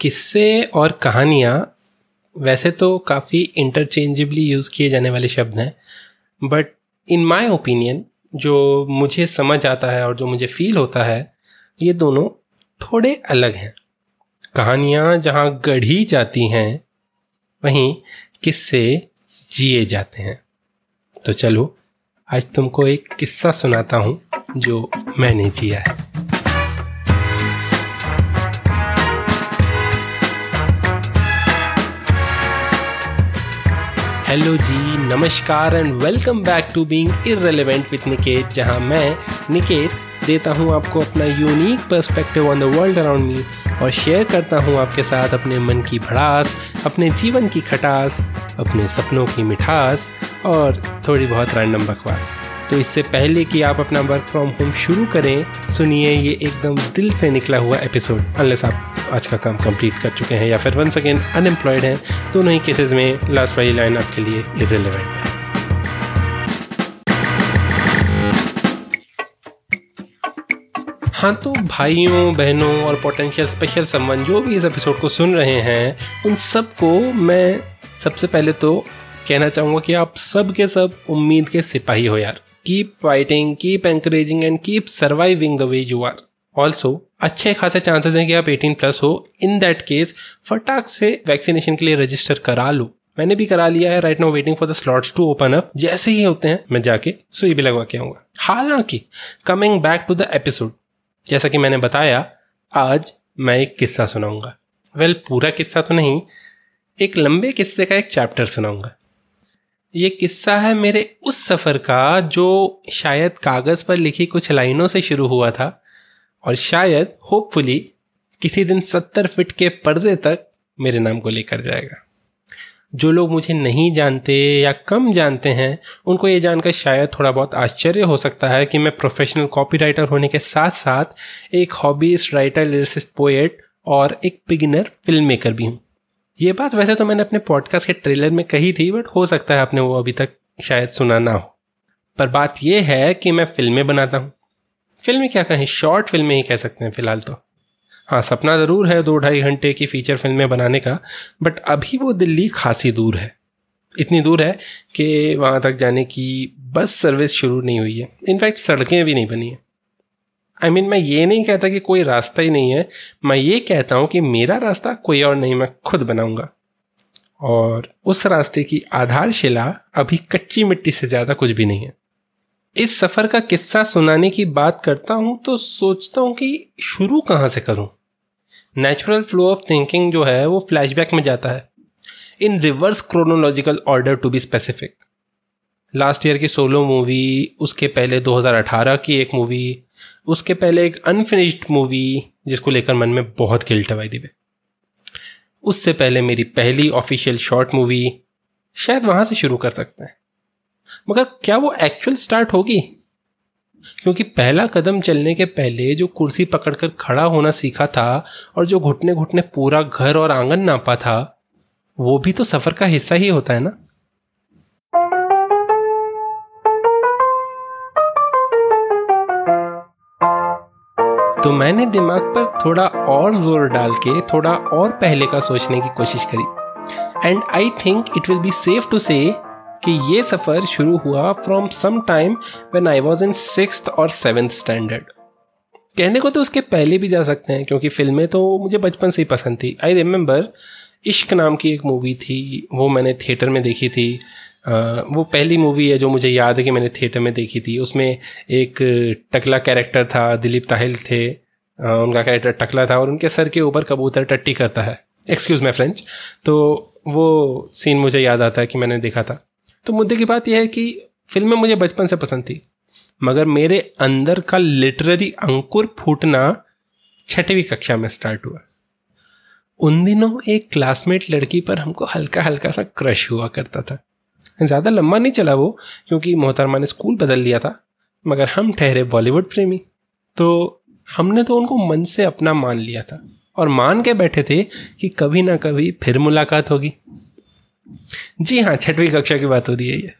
किस्से और कहानियाँ वैसे तो काफ़ी इंटरचेंजेबली यूज़ किए जाने वाले शब्द हैं बट इन माय ओपिनियन जो मुझे समझ आता है और जो मुझे फील होता है, ये दोनों थोड़े अलग हैं। कहानियाँ जहाँ गढ़ी जाती हैं, वहीं किस्से जिए जाते हैं। तो चलो, आज तुमको एक किस्सा सुनाता हूँ जो मैंने जिया है। हेलो जी, नमस्कार and welcome back to being irrelevant with Niket जहाँ मैं निकेत देता हूँ आपको अपना unique perspective on the world around me और शेयर करता हूँ आपके साथ अपने मन की भड़ास, अपने जीवन की खटास, अपने सपनों की मिठास और थोड़ी बहुत रैंडम बकवास। तो इससे पहले कि आप अपना वर्क फ्रॉम होम शुरू करें, सुनिए ये एकदम दिल से निकला हुआ एपिसोड अनलेस आप आज का काम कंप्लीट कर चुके हैं या फिर वंस अगेन अनएम्प्लॉयड हैं, दोनों ही केसेस में लास्ट वाली लाइन आपके लिए इरेलीवेंट है। हाँ तो भाइयों, बहनों और पोटेंशियल स्पेशल संबंध जो भी इस एपिसोड को सुन रहे हैं, उन सबको मैं सबसे पहले तो कहना चाहूँगा कि आप सब के सब उम्मीद के सिपाही हो यार। Keep fighting keep encouraging and keep surviving the way you are also अच्छे खासे चांसेस हैं कि आप 18 प्लस हो. इन दैट केस फटाक से वैक्सीनेशन के लिए रजिस्टर करा लो. मैंने भी करा लिया है. Right now waiting for the slots to open up जैसे ही होते हैं मैं जाके सुई भी लगवा के आऊँगा. हालाँकि coming back to the episode जैसा कि मैंने बताया आज मैं एक किस्सा सुनाऊँगा. वेल well, पूरा किस्सा तो नहीं एक लंबे किस्से का एक चैप्टर सुनाऊँगा. ये किस्सा है मेरे उस सफ़र का जो शायद कागज़ पर लिखी कुछ लाइनों से शुरू हुआ था और शायद होपफुली किसी दिन सत्तर फिट के पर्दे तक मेरे नाम को लेकर जाएगा। जो लोग मुझे नहीं जानते या कम जानते हैं, उनको ये जानकर शायद थोड़ा बहुत आश्चर्य हो सकता है कि मैं प्रोफेशनल कॉपीराइटर होने के साथ साथ एक हॉबीज राइटर लिरिसिस्ट पोएट और एक बिगिनर फ़िल्म मेकर भी हूँ। ये बात वैसे तो मैंने अपने पॉडकास्ट के ट्रेलर में कही थी बट हो सकता है आपने वो अभी तक शायद सुना ना हो। पर बात यह है कि मैं फ़िल्में बनाता हूँ। फ़िल्में क्या कहें? शॉर्ट फ़िल्में ही कह सकते हैं फ़िलहाल तो। हाँ सपना ज़रूर है दो ढाई घंटे की फीचर फ़िल्में बनाने का बट अभी वो दिल्ली खासी दूर है। इतनी दूर है कि वहाँ तक जाने की बस सर्विस शुरू नहीं हुई है। इनफैक्ट सड़कें भी नहीं बनी हैं। आई I मीन mean, मैं ये नहीं कहता कि कोई रास्ता ही नहीं है। मैं ये कहता हूँ कि मेरा रास्ता कोई और नहीं मैं खुद बनाऊँगा। और उस रास्ते की आधारशिला अभी कच्ची मिट्टी से ज़्यादा कुछ भी नहीं है। इस सफ़र का किस्सा सुनाने की बात करता हूँ तो सोचता हूँ कि शुरू कहाँ से करूँ। नेचुरल फ्लो ऑफ़ थिंकिंग जो है वो फ्लैशबैक में जाता है। In reverse chronological order to be specific last year की सोलो मूवी उसके पहले 2018 की एक मूवी उसके पहले एक अनफिनिश्ड मूवी जिसको लेकर मन में बहुत गिल्ट है, भाई दिवे उससे पहले मेरी पहली ऑफिशियल शॉर्ट मूवी शायद वहाँ से शुरू कर सकते हैं। मगर क्या वो एक्चुअल स्टार्ट होगी? क्योंकि पहला कदम चलने के पहले जो कुर्सी पकड़कर खड़ा होना सीखा था और जो घुटने घुटने पूरा घर और आँगन नापा था, वो भी तो सफ़र का हिस्सा ही होता है ना? तो मैंने दिमाग पर थोड़ा और ज़ोर डाल के, थोड़ा और पहले का सोचने की कोशिश करी। And I think it will be safe to say कि ये सफ़र शुरू हुआ from some time when I was in six और सेवेंथ स्टैंडर्ड कहने को तो उसके पहले भी जा सकते हैं, क्योंकि फ़िल्में तो मुझे बचपन से ही पसंद थी। आई रिमेंबर इश्क नाम की एक मूवी थी, वो मैंने थिएटर में देखी थी। वो पहली मूवी है जो मुझे याद है कि मैंने थिएटर में देखी थी। उसमें एक टकला कैरेक्टर था, दिलीप ताहिल थे। उनका कैरेक्टर टकला था और उनके सर के ऊपर कबूतर टट्टी करता है। एक्सक्यूज़ माई फ्रेंच तो वो सीन मुझे याद आता है कि मैंने देखा था। तो मुद्दे की बात यह है कि फ़िल्में मुझे बचपन से पसंद थी। मगर मेरे अंदर का लिटरेरी अंकुर फूटना छठवीं कक्षा में स्टार्ट हुआ। उन दिनों एक क्लासमेट लड़की पर हमको हल्का हल्का सा क्रश हुआ करता था। ज़्यादा लंबा नहीं चला वो, क्योंकि मोहतरमा ने स्कूल बदल लिया था, मगर हम ठहरे बॉलीवुड प्रेमी। तो हमने तो उनको मन से अपना मान लिया था, और मान के बैठे थे कि कभी ना कभी फिर मुलाकात होगी। जी हाँ छठवीं कक्षा की बात हो रही है ये।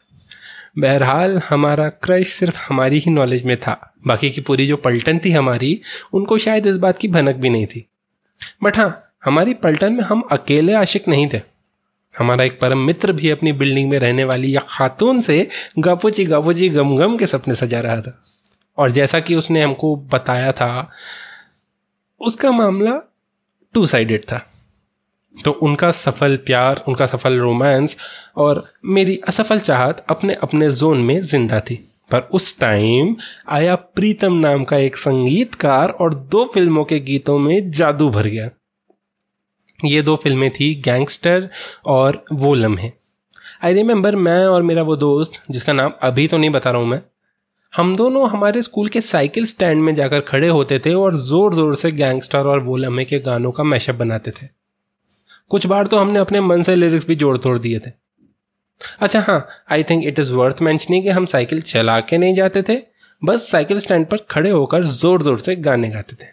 बहरहाल, हमारा क्रश सिर्फ़ हमारी ही नॉलेज में था, बाकी की पूरी जो पलटन थी हमारी, उनको शायद इस बात की भनक भी नहीं थी। बट हाँ हमारी पलटन में हम अकेले आशिक नहीं थे। हमारा एक परम मित्र भी अपनी बिल्डिंग में रहने वाली या खातून से गापोची गापोची गम गम के सपने सजा रहा था। और जैसा कि उसने हमको बताया था, उसका मामला टू साइडेड था। तो उनका सफल प्यार, उनका सफल रोमांस और मेरी असफल चाहत अपने अपने जोन में ज़िंदा थी। पर उस टाइम आया प्रीतम नाम का एक संगीतकार और दो फ़िल्मों के गीतों में जादू भर गया। ये दो फ़िल्में थी, गैंगस्टर और वो लम्हे आई रिमेंबर मैं और मेरा वो दोस्त, जिसका नाम अभी तो नहीं बता रहा हूँ मैं, हम दोनों हमारे स्कूल के साइकिल स्टैंड में जाकर खड़े होते थे और ज़ोर ज़ोर से गैंगस्टर और वो लम्हे के गानों का मैशअप बनाते थे। कुछ बार तो हमने अपने मन से लिरिक्स भी जोड़ तोड़ दिए थे। अच्छा हाँ I think it is worth mentioning कि हम साइकिल चला के नहीं जाते थे, बस साइकिल स्टैंड पर खड़े होकर ज़ोर ज़ोर से गाने गाते थे।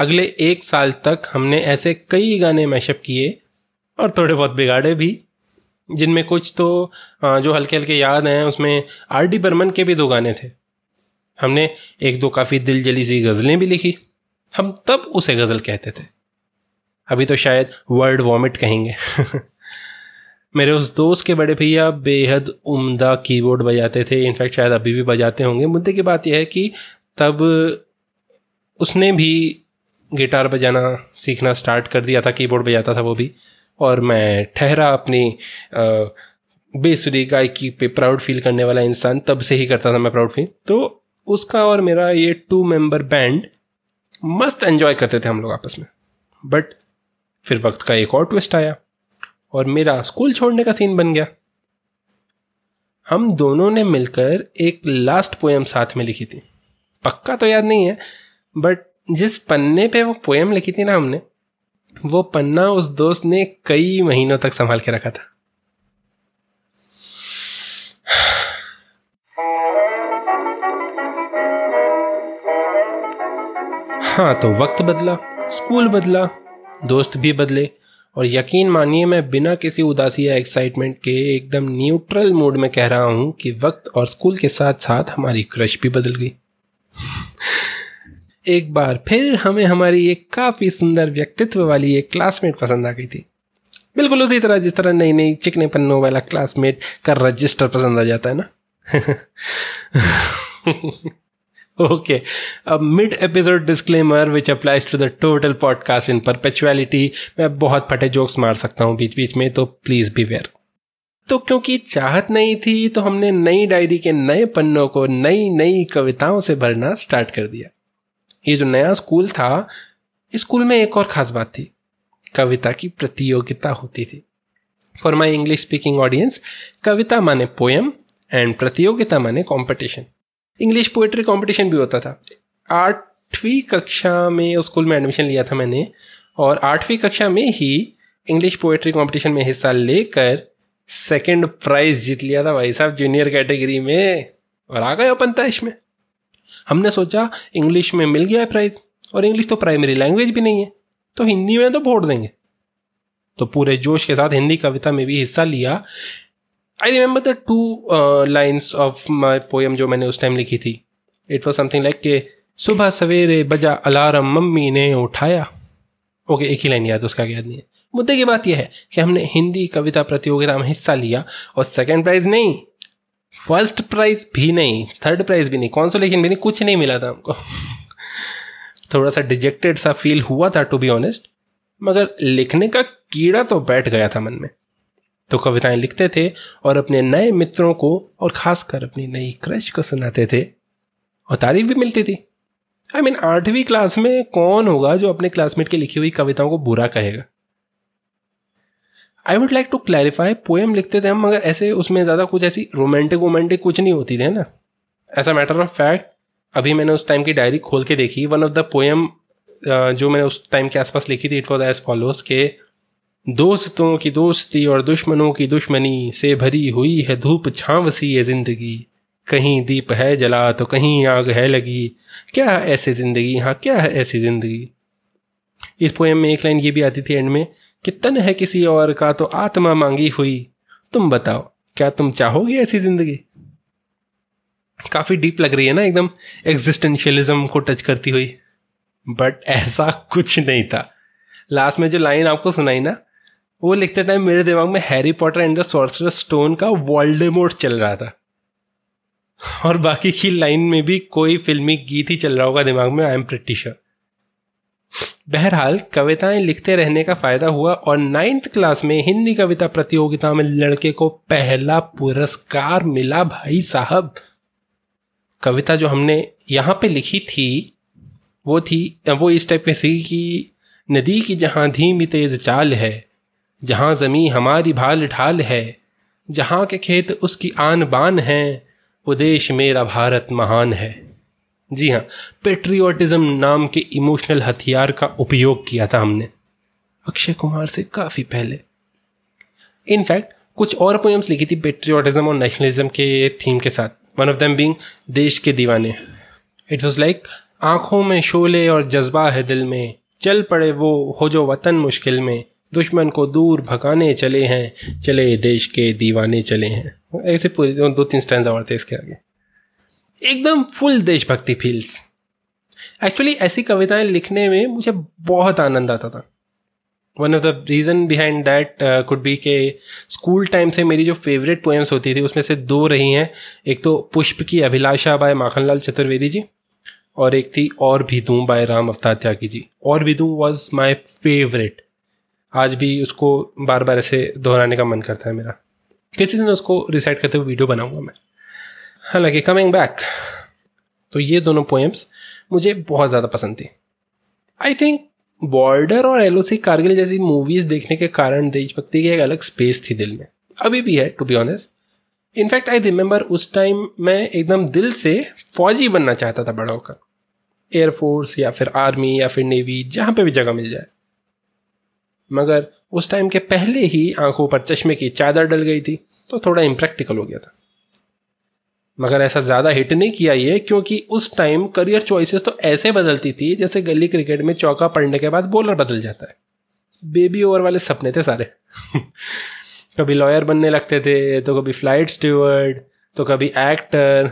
अगले एक साल तक हमने ऐसे कई गाने मैशअप किए और थोड़े बहुत बिगाड़े भी, जिनमें कुछ तो जो हल्के हल्के याद हैं, उसमें आर डी बर्मन के भी दो गाने थे। हमने एक दो काफ़ी दिल जली सी गज़लें भी लिखी। हम तब उसे गज़ल कहते थे। अभी तो शायद वर्ड वॉमिट कहेंगे। मेरे उस दोस्त के बड़े भैया बेहद उम्दा कीबोर्ड बजाते थे। इनफैक्ट शायद अभी भी बजाते होंगे। मुद्दे की बात यह है कि तब उसने भी गिटार बजाना सीखना स्टार्ट कर दिया था, कीबोर्ड बजाता था वो भी। और मैं ठहरा अपनी बेसुरी गायकी पे प्राउड फील करने वाला इंसान, तब से ही करता था मैं प्राउड फील। तो उसका और मेरा ये टू मेंबर बैंड मस्त एंजॉय करते थे हम लोग आपस में। बट फिर वक्त का एक और ट्विस्ट आया और मेरा स्कूल छोड़ने का सीन बन गया। हम दोनों ने मिलकर एक लास्ट पोएम साथ में लिखी थी। पक्का तो याद नहीं है, बट जिस पन्ने पे वो पोएम लिखी थी ना हमने, वो पन्ना उस दोस्त ने कई महीनों तक संभाल के रखा था। हाँ तो वक्त बदला, स्कूल बदला, दोस्त भी बदले, और यकीन मानिए मैं बिना किसी उदासी या एक्साइटमेंट के एकदम न्यूट्रल मूड में कह रहा हूँ कि वक्त और स्कूल के साथ साथ हमारी क्रश भी बदल गई। एक बार फिर हमें हमारी एक काफ़ी सुंदर व्यक्तित्व वाली एक क्लासमेट पसंद आ गई थी। बिल्कुल उसी तरह जिस तरह नई नई चिकने पन्नों वाला क्लासमेट का रजिस्टर पसंद आ जाता है ना? Okay, a mid episode disclaimer which applies to the total podcast in perpetuality. मैं बहुत फटे जोक्स मार सकता हूँ बीच बीच में तो प्लीज़ बी वेयर तो क्योंकि चाहत नहीं थी तो हमने नई डायरी के नए पन्नों को नई नई कविताओं से भरना स्टार्ट कर दिया। ये जो नया स्कूल था स्कूल में एक और खास बात थी। कविता की प्रतियोगिता होती थी। For my English speaking audience कविता माने पोएम एंड प्रतियोगिता माने कॉम्पिटिशन इंग्लिश पोएट्री कंपटीशन भी होता था। आठवीं कक्षा में स्कूल में एडमिशन लिया था मैंने और आठवीं कक्षा में ही इंग्लिश पोएट्री कंपटीशन में हिस्सा लेकर सेकंड प्राइज जीत लिया था भाई साहब जूनियर कैटेगरी में और आ गए अपन में। हमने सोचा इंग्लिश में मिल गया है प्राइज और इंग्लिश तो प्राइमरी लैंग्वेज भी नहीं है तो हिंदी में तो वोट देंगे। तो पूरे जोश के साथ हिंदी कविता में भी हिस्सा लिया। I remember the two lines of my poem जो मैंने उस टाइम लिखी थी। इट वॉज़ समथिंग लाइक के सुबह सवेरे बजा अलार्म मम्मी ने उठाया। ओके okay, एक ही लाइन याद उसका याद नहीं है। मुद्दे की बात यह है कि हमने हिंदी कविता प्रतियोगिता में हिस्सा लिया और सेकेंड प्राइज नहीं। फ़र्स्ट प्राइज भी नहीं, थर्ड प्राइज भी नहीं कॉन्सोलेशन भी नहीं, कुछ नहीं मिला था हमको। थोड़ा सा डिजेक्टेड सा फील हुआ था टू बी ऑनेस्ट मगर लिखने का कीड़ा तो बैठ गया था मन में। तो कविताएँ लिखते थे और अपने नए मित्रों को और खासकर अपनी नई क्रश को सुनाते थे। और तारीफ़ भी मिलती थी। आई मीन आठवीं क्लास में कौन होगा जो अपने क्लासमेट की लिखी हुई कविताओं को बुरा कहेगा? I would like to clarify poem लिखते थे हम, मगर ऐसे उसमें ज़्यादा कुछ ऐसी रोमांटिक वोमेंटिक कुछ नहीं होती थी ना? ऐसा मैटर ऑफ़ फैक्ट अभी मैंने उस टाइम की डायरी खोल के देखी वन ऑफ़ द पोएम जो मैंने उस टाइम के आसपास लिखी थी इट वॉज़ एज फॉलोज के दोस्तों की दोस्ती और दुश्मनों की दुश्मनी से भरी हुई है धूप छांव सी है ज़िंदगी। कहीं दीप है जला तो कहीं आग है लगी। क्या है ऐसी ज़िंदगी? हाँ क्या है ऐसी ज़िंदगी? इस पोएम में एक लाइन ये भी आती थी एंड में कि तन है किसी और का तो आत्मा मांगी हुई। तुम बताओ, क्या तुम चाहोगे ऐसी ज़िंदगी? काफ़ी डीप लग रही है ना एकदम एग्जिस्टेंशियलिज्म को टच करती हुई। बट ऐसा कुछ नहीं था। लास्ट में जो लाइन आपको सुनाई ना, वो लिखते टाइम मेरे दिमाग में Harry Potter and the sorcerer stone का वोल्डेमोट चल रहा था। और बाकी की लाइन में भी कोई फिल्मी गीत ही चल रहा होगा दिमाग में आई एम प्रिटी श्योर बहरहाल, कविताएँ लिखते रहने का फ़ायदा हुआ और नाइन्थ क्लास में हिंदी कविता प्रतियोगिता में लड़के को पहला पुरस्कार मिला भाई साहब। कविता जो हमने यहाँ पे लिखी थी, वो थी, वो इस टाइप की थी कि नदी की जहाँ धीमी तेज चाल है, जहाँ ज़मी हमारी भाल ढाल है, जहाँ के खेत उसकी आन बान है, वो देश मेरा भारत महान है। जी हाँ पेट्रियोटिज्म नाम के इमोशनल हथियार का उपयोग किया था हमने। अक्षय कुमार से काफ़ी पहले। इनफैक्ट कुछ और पोएम्स लिखी थी पेट्रियोटिज्म और नेशनलिज्म के थीम के साथ। वन ऑफ़ देम बीइंग देश के दीवाने। इट वॉज़ लाइक आँखों में शोले और जज्बा है दिल में। चल पड़े वो, हो जो वतन मुश्किल में। दुश्मन को दूर भगाने चले हैं, चले देश के दीवाने चले हैं। ऐसे पूरे दो तीन स्टैंड और थे इसके आगे। एकदम फुल देशभक्ति फील्स एक्चुअली ऐसी कविताएँ लिखने में मुझे बहुत आनंद आता था। One of the reason behind that could be के स्कूल टाइम से मेरी जो फेवरेट पोएम्स होती थी, उसमें से दो रही हैं। एक तो पुष्प की अभिलाषा बाय माखनलाल चतुर्वेदी जी और एक थी और भी दूँ बाय राम अवतार त्यागी जी। और भी दूँ वॉज़ माई फेवरेट आज भी उसको बार बार ऐसे दोहराने का मन करता है मेरा। किसी दिन उसको रिसाइड करते हुए वीडियो बनाऊँगा मैं। हालाँकि कमिंग बैक तो ये दोनों पोएम्स मुझे बहुत ज़्यादा पसंद थी। आई थिंक बॉर्डर और एलओसी कारगिल जैसी मूवीज़ देखने के कारण देशभक्ति की एक अलग स्पेस थी दिल में। अभी भी है to be honest in fact I remember उस टाइम मैं एकदम दिल से फौजी बनना चाहता था बड़ा होकर एयरफोर्स या फिर आर्मी या फिर नेवी जहाँ पे भी जगह मिल जाए। मगर उस टाइम के पहले ही आँखों पर चश्मे की चादर डल गई थी तो थोड़ा इम्प्रैक्टिकल हो गया था। मगर ऐसा ज़्यादा हिट नहीं किया ये, क्योंकि उस टाइम करियर चॉइसेस तो ऐसे बदलती थी, जैसे गली क्रिकेट में चौका पड़ने के बाद बॉलर बदल जाता है। बेबी ओवर वाले सपने थे सारे। कभी लॉयर बनने लगते थे तो कभी फ़्लाइट स्टीवर्ड तो कभी एक्टर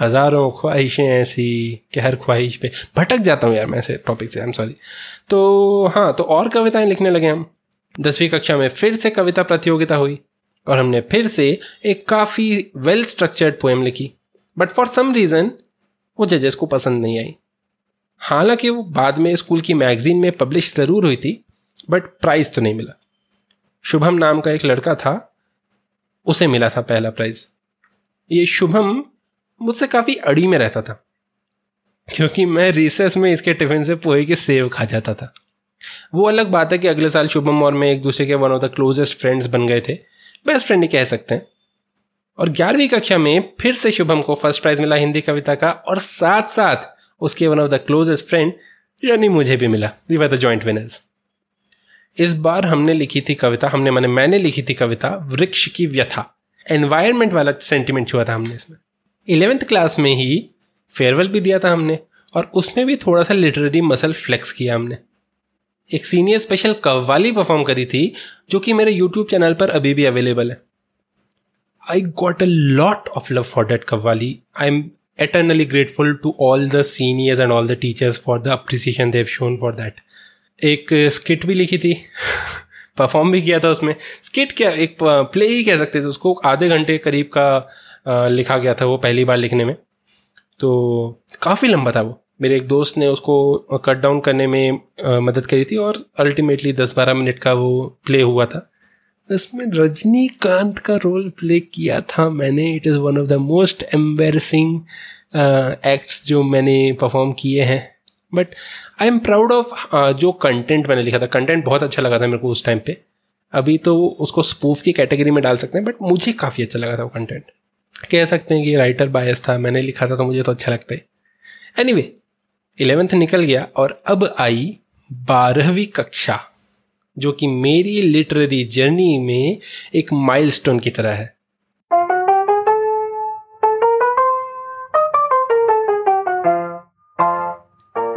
हज़ारों ख्वाहिशें ऐसी कि हर ख्वाहिश पे भटक जाता हूँ यार मैं ऐसे टॉपिक से आई एम सॉरी तो हाँ तो और कविताएँ लिखने लगे हम। दसवीं कक्षा में फिर से कविता प्रतियोगिता हुई। और हमने फिर से एक काफ़ी वेल स्ट्रक्चर्ड पोएम लिखी। बट फॉर सम रीज़न वो जजेस को पसंद नहीं आई। हालाँकि वो बाद में स्कूल की मैगजीन में पब्लिश ज़रूर हुई थी बट प्राइज़ तो नहीं मिला। शुभम नाम का एक लड़का था, उसे मिला था पहला प्राइज़ ये शुभम मुझसे काफ़ी अड़ी में रहता था, क्योंकि मैं रिसेस में इसके टिफ़िन से पोहे के सेव खा जाता था। वो अलग बात है कि अगले साल शुभम और मैं एक दूसरे के one of the closest friends बन गए थे। बेस्ट फ्रेंड ही कह सकते हैं। और ग्यारहवीं कक्षा में फिर से शुभम को फ़र्स्ट प्राइज मिला हिंदी कविता का और साथ साथ उसके one of the closest friend यानी मुझे भी मिला। We were the joint winners इस बार हमने लिखी थी कविता, हमने मैंने मैंने लिखी थी कविता, वृक्ष की व्यथा। एनवायरमेंट वाला सेंटिमेंट छुआ था हमने इसमें। इलेवेंथ क्लास में ही फेयरवेल भी दिया था हमने, और उसमें भी थोड़ा सा लिटरेरी मसल फ्लेक्स किया हमने। एक सीनियर स्पेशल कव्वाली परफॉर्म करी थी, जो कि मेरे यूट्यूब चैनल पर अभी भी अवेलेबल है। I got a lot of love for that qawwali. I am eternally grateful to all the seniors and all the teachers for the appreciation they've shown for that एक स्किट भी लिखी थी। Perform भी किया था उसमें। स्किट क्या, एक प्ले ही कह सकते थे। उसको आधे घंटे करीब का लिखा गया था वो पहली बार लिखने में। तो काफ़ी लंबा था वो। मेरे एक दोस्त ने उसको कट डाउन करने में मदद करी थी और अल्टीमेटली दस बारह मिनट का वो प्ले हुआ था। इसमें रजनीकांत का रोल प्ले किया था मैंने। It is one of the most embarrassing acts जो मैंने परफॉर्म किए हैं। But I am proud of जो कंटेंट मैंने लिखा था। कंटेंट बहुत अच्छा लगा था मेरे को उस टाइम पे। अभी तो उसको स्पूफ की कैटेगरी में डाल सकते हैं बट मुझे काफ़ी अच्छा लगा था वो कंटेंट कह सकते हैं कि राइटर बायस था मैंने लिखा था तो मुझे तो अच्छा लगता है। एनी anyway, इलेवेंथ निकल गया और अब आई बारहवीं कक्षा, जो कि मेरी लिटरेरी जर्नी में एक माइलस्टोन की तरह है।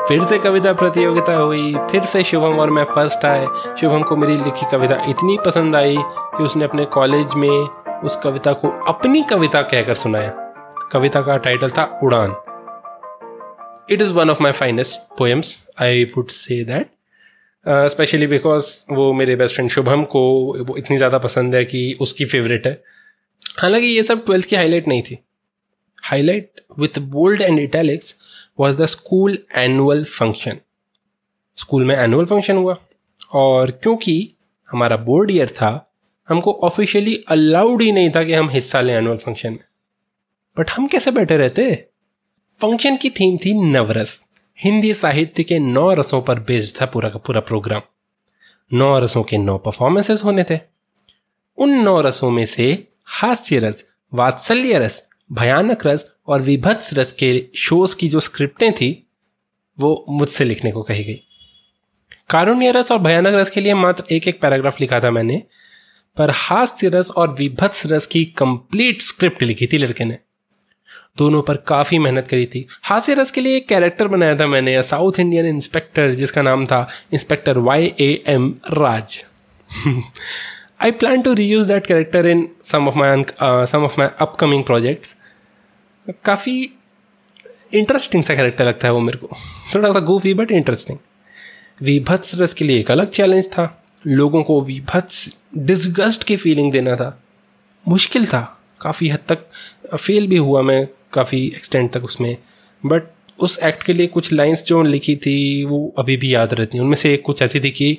फिर से कविता प्रतियोगिता हुई, फिर से शुभम और मैं फ़र्स्ट आए। शुभम को मेरी लिखी कविता इतनी पसंद आई कि उसने अपने कॉलेज में उस कविता को अपनी कविता कहकर सुनाया। कविता का टाइटल था उड़ान। It is one of my finest poems, i would say that. Specially because वो मेरे बेस्ट फ्रेंड शुभम को वो इतनी ज़्यादा पसंद है कि उसकी फेवरेट है। हालाँकि ये सब ट्वेल्थ की हाईलाइट नहीं थी। Highlight with bold and italics was the school annual function school में एनुअल फ़ंक्शन हुआ। और क्योंकि हमारा बोर्ड ईयर था, हमको ऑफिशियली अलाउड ही नहीं था कि हम हिस्सा लें एनुअल फ़ंक्शन में। बट हम कैसे बैठे रहते? फ़ंक्शन की थीम थी नवरस। हिंदी साहित्य के नौ रसों पर बेस्ड था पूरा का पूरा प्रोग्राम नौ रसों के नौ परफॉर्मेंसेस होने थे। उन नौ रसों में से हास्य रस, वात्सल्य रस, भयानक रस और विभत्स रस के शोज़ की जो स्क्रिप्टें थी, वो मुझसे लिखने को कही गई। कारुण्य रस और भयानक रस के लिए मात्र एक एक पैराग्राफ लिखा था मैंने, पर हास्य रस और विभत्स रस की कंप्लीट स्क्रिप्ट लिखी थी लड़के ने। दोनों पर काफ़ी मेहनत करी थी। हास्य रस के लिए एक कैरेक्टर बनाया था मैंने साउथ इंडियन इंस्पेक्टर जिसका नाम था inspector Y A M Raj I plan to reuse that character in some of my some of my upcoming projects काफ़ी इंटरेस्टिंग सा कैरेक्टर लगता है वो मेरे को। थोड़ा सा गोफी बट इंटरेस्टिंग विभत्स रस के लिए एक अलग चैलेंज था। लोगों को विभत्स डिस्गस्ट की फीलिंग देना था। मुश्किल था। काफ़ी हद तक फेल भी हुआ मैं। काफ़ी एक्सटेंड तक उसमें। बट उस एक्ट के लिए कुछ लाइंस जो लिखी थी, वो अभी भी याद रहती हैं। उनमें से एक कुछ ऐसी थी कि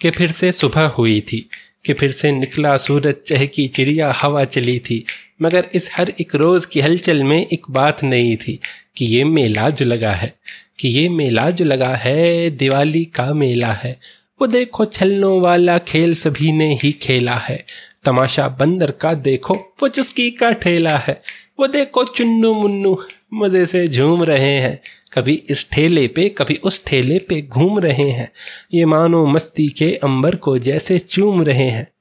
कि फिर से सुबह हुई थी, कि फिर से निकला सूरज, चहकी चिड़िया, हवा चली थी। मगर इस हर एक रोज़ की हलचल में एक बात नहीं थी, कि ये मेला जो लगा है, कि ये मेला जो लगा है, दिवाली का मेला है। वो देखो छलनों वाला खेल सभी ने ही खेला है। तमाशा बंदर का देखो, वो चुस्की का ठेला है। वो देखो चुन्नू मुन्नू, मज़े से झूम रहे हैं। कभी इस ठेले पे, कभी उस ठेले पे घूम रहे हैं। ये मानो मस्ती के अंबर को जैसे चूम रहे हैं।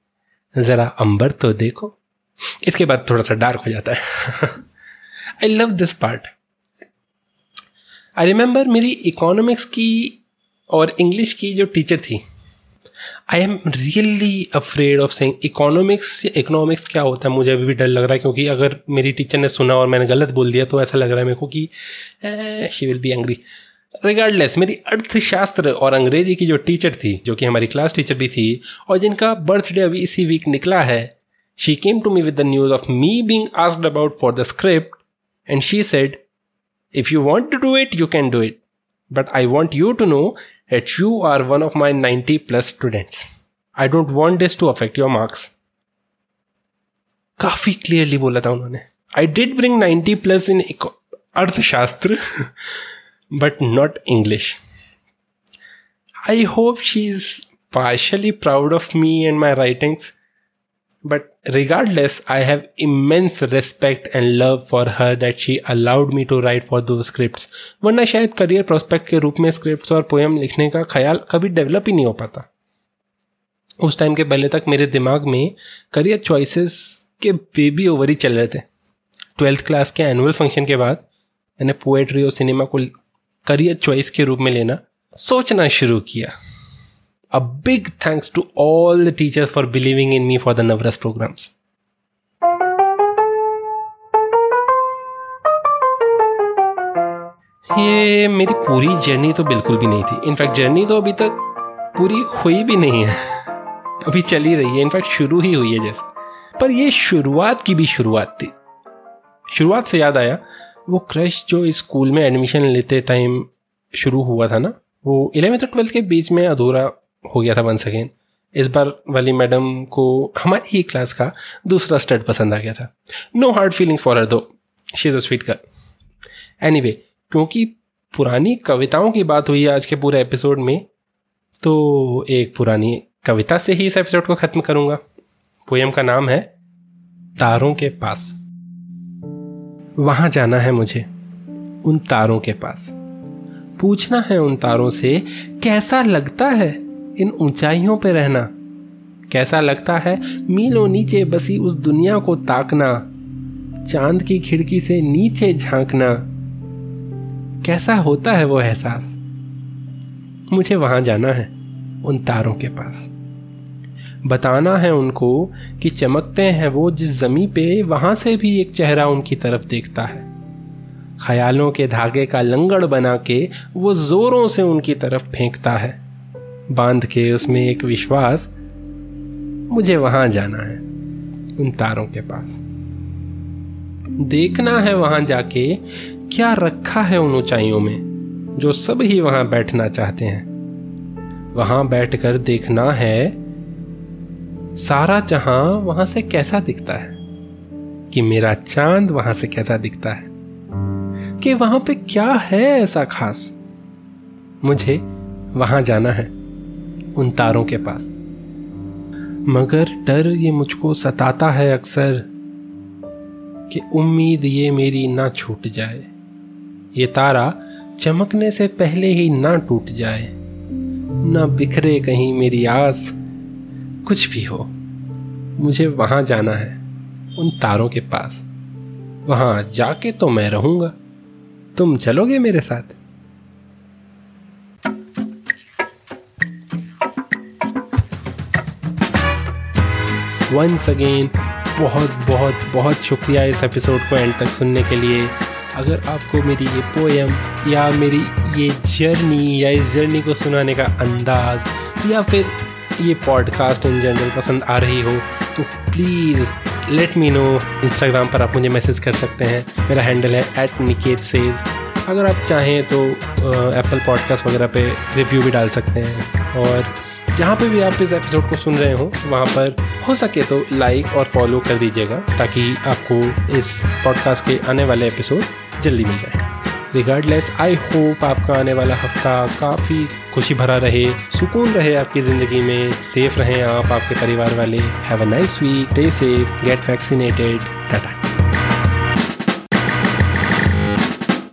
ज़रा अंबर तो देखो। इसके बाद थोड़ा सा डार्क हो जाता है। I love this part I remember मेरी इकोनॉमिक्स की और इंग्लिश की जो टीचर थी I am really afraid of saying economics economics क्या होता है? मुझे अभी भी डर लग रहा है क्योंकि अगर मेरी टीचर ने सुना और मैंने गलत बोल दिया तो ऐसा लग रहा है मेरे को कि she will be angry regardless मेरी अर्थशास्त्र और अंग्रेज़ी की जो टीचर थी, जो कि हमारी क्लास टीचर भी थी, और जिनका बर्थडे अभी इसी वीक निकला है she came to me with the news of me being asked about for the script and she said if you want to do it you can do it but I want you to know that you are one of my 90 plus students. I don't want this to affect your marks. काफ़ी clearly बोला था उन्होंने I did bring 90 plus in अर्थशास्त्र but not English I hope she is partially proud of me and my writings but regardless, I have immense respect and love for her that she allowed me to write for those scripts. वरना शायद career prospect के रूप में scripts और poem लिखने का ख्याल कभी डेवलप ही नहीं हो पाता। उस टाइम के पहले तक मेरे दिमाग में करियर चॉइसेस के बेबी ओवर ही चल रहे थे। ट्वेल्थ क्लास के एनुअल फ़ंक्शन के बाद मैंने पोएट्री और सिनेमा को करियर चॉइस के रूप में लेना सोचना शुरू किया। A big thanks to all the teachers for believing in me for the Navras programs. ये मेरी पूरी जर्नी तो बिल्कुल भी नहीं थी। इनफैक्ट जर्नी तो अभी तक पूरी हुई भी नहीं है। अभी चली रही है। इनफैक्ट शुरू ही हुई है जैसे। पर ये शुरुआत की भी शुरुआत थी। शुरुआत से याद आया, वो क्रश जो स्कूल में एडमिशन लेते टाइम शुरू हुआ था ना, वो इलेवेंथ और ट्वेल्थ के बीच में अधूरा हो गया था वन सेकेंड इस बार वाली मैडम को हमारी ही क्लास का दूसरा स्टड पसंद आ गया था। No hard feelings for her though she is a sweet कर एनी क्योंकि पुरानी कविताओं की बात हुई है आज के पूरे एपिसोड में तो एक पुरानी कविता से ही इस एपिसोड को ख़त्म करूँगा। पोएम का नाम है, तारों के पास। वहाँ जाना है मुझे, उन तारों के पास। पूछना है उन तारों से, कैसा लगता है? इन ऊंचाइयों पर रहना। कैसा लगता है? मीलों नीचे बसी उस दुनिया को ताकना। चाँद की खिड़की से नीचे झांकना। कैसा होता है वो एहसास? मुझे वहाँ जाना है, उन तारों के पास। बताना है उनको कि चमकते हैं वो जिस जमी पे वहाँ से भी एक चेहरा उनकी तरफ़ देखता है। ख्यालों के धागे का लंगड़ बना के वो जोरों से उनकी तरफ़ फेंकता है। बाँध के उसमें एक विश्वास मुझे वहाँ जाना है, उन तारों के पास। देखना है वहाँ जाके क्या रखा है उन ऊंचाइयों में, जो सब ही वहाँ बैठना चाहते हैं। वहाँ बैठकर देखना है, सारा जहाँ वहाँ से कैसा दिखता है, कि मेरा चाँद वहाँ से कैसा दिखता है, कि वहाँ पे क्या है ऐसा खास। मुझे वहाँ जाना है। उन तारों के पास। मगर डर ये मुझको सताता है अक्सर कि उम्मीद ये मेरी ना छूट जाए। ये तारा चमकने से पहले ही ना टूट जाए। ना बिखरे कहीं मेरी आस। कुछ भी हो, मुझे वहाँ जाना है, उन तारों के पास। वहाँ जाके तो मैं रहूँगा। तुम चलोगे मेरे साथ? वंस अगेन बहुत बहुत बहुत शुक्रिया इस एपिसोड को एंड तक सुनने के लिए। अगर आपको मेरी ये पोएम या मेरी ये जर्नी या इस जर्नी को सुनाने का अंदाज या फिर ये पॉडकास्ट इन जनरल पसंद आ रही हो तो please let me know Instagram पर आप मुझे मैसेज कर सकते हैं। मेरा हैंडल है एट निकेत सेज अगर आप चाहें तो एप्पल पॉडकास्ट वगैरह पे रिव्यू भी डाल सकते हैं। और जहाँ पे भी आप इस एपिसोड को सुन रहे हो, वहाँ पर हो सके तो लाइक और फॉलो कर दीजिएगा, ताकि आपको इस पॉडकास्ट के आने वाले एपिसोड जल्दी मिल जाए। रिगार्डलेस आई होप आपका आने वाला हफ़्ता काफ़ी खुशी भरा रहे, सुकून रहे आपकी ज़िंदगी में सेफ़ रहें आप, आपके परिवार वाले। Have a nice week day safe get vaccinated tata.